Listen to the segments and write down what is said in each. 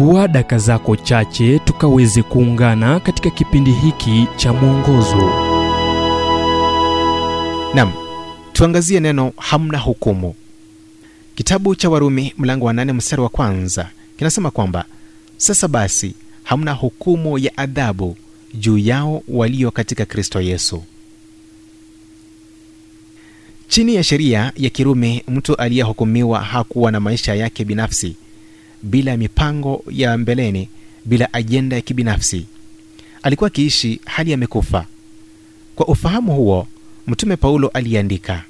chukua daka zako chache tukaweze kuungana katika kipindi hiki cha mwongozo. Nam tuangazie neno hamna hukumu. Kitabu cha warumi mlango wa nane mstari wa kwanza kinasema kwamba sasa basi hamna hukumu ya adhabu juu yao walio katika kristo yesu. Chini ya sheria ya kirumi mtu aliyehukumiwa hakuwa na maisha yake binafsi bila mipango ya mbeleni bila ajenda ya kibinafsi. Alikuwa akiishi hali amekufa. Kwa ufahamu huo mtume paulo aliandika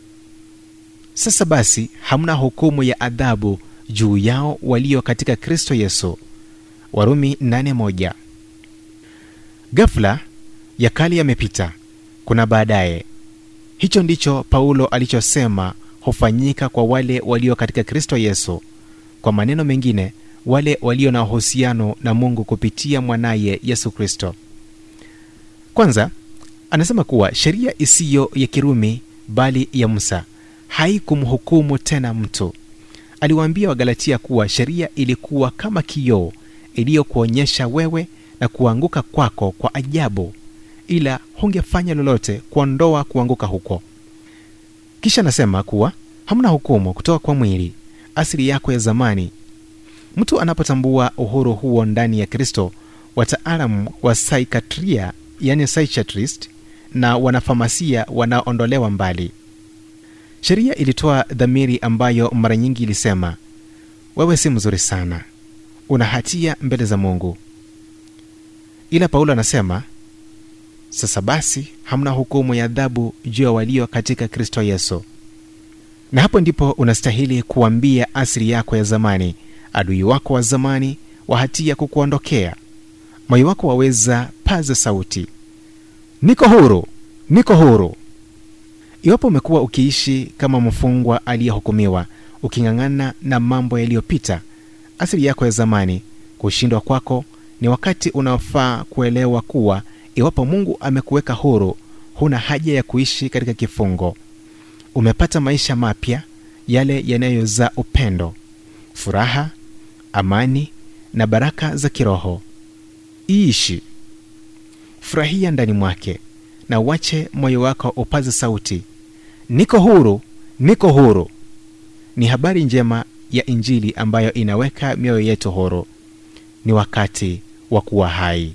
sasa basi hamna hukumu ya adhabu juu yao walio katika kristo yesu. Warumi 81 gafula ya kale yamepita. Kuna baadaye. Hicho ndicho paulo alichosema hufanyika kwa wale walio katika kristo yesu kwa maneno mengine wale walio na uhusiano na mungu kupitia mwanaye yesu kristo. Kwanza anasema kuwa sheria isiyo ya kirumi bali ya musa haikumhukumu tena mtu. Aliwaambia wagalatia kuwa sheria ilikuwa kama kioo iliyokuonyesha wewe na kuanguka kwako kwa ajabu ila hungefanya lolote kuondoa kuanguka huko. Kisha anasema kuwa hamna hukumu kutoka kwa mwili asili yako ya zamani. Mtu anapotambua uhuru huo ndani ya kristo wataalamu wa saikatria yani psychiatrist na wanafamasia wanaondolewa mbali. Sheria ilitoa dhamiri ambayo mara nyingi ilisema wewe si mzuri sana. Una hatia mbele za mungu. Ila paulo anasema sasa basi hamna hukumu ya adhabu juu ya walio katika kristo yesu na hapo ndipo unastahili kuambia asili yako ya zamani adui wako wa zamani wa hatia kukuondokea. Moyo wako waweza paza sauti. Niko huru niko huru. Iwapo umekuwa ukiishi kama mfungwa aliyehukumiwa uking'ang'ana na mambo yaliyopita asili yako ya zamani kushindwa kwako ni wakati unaofaa kuelewa kuwa iwapo mungu amekuweka huru huna haja ya kuishi katika kifungo umepata maisha mapya yale yanayozaa upendo furaha amani na baraka za kiroho. Iishi. Furahia ndani mwake na uache moyo wako upaze sauti. Niko huru niko huru. Ni habari njema ya injili ambayo inaweka mioyo yetu huru. Ni wakati wa kuwa hai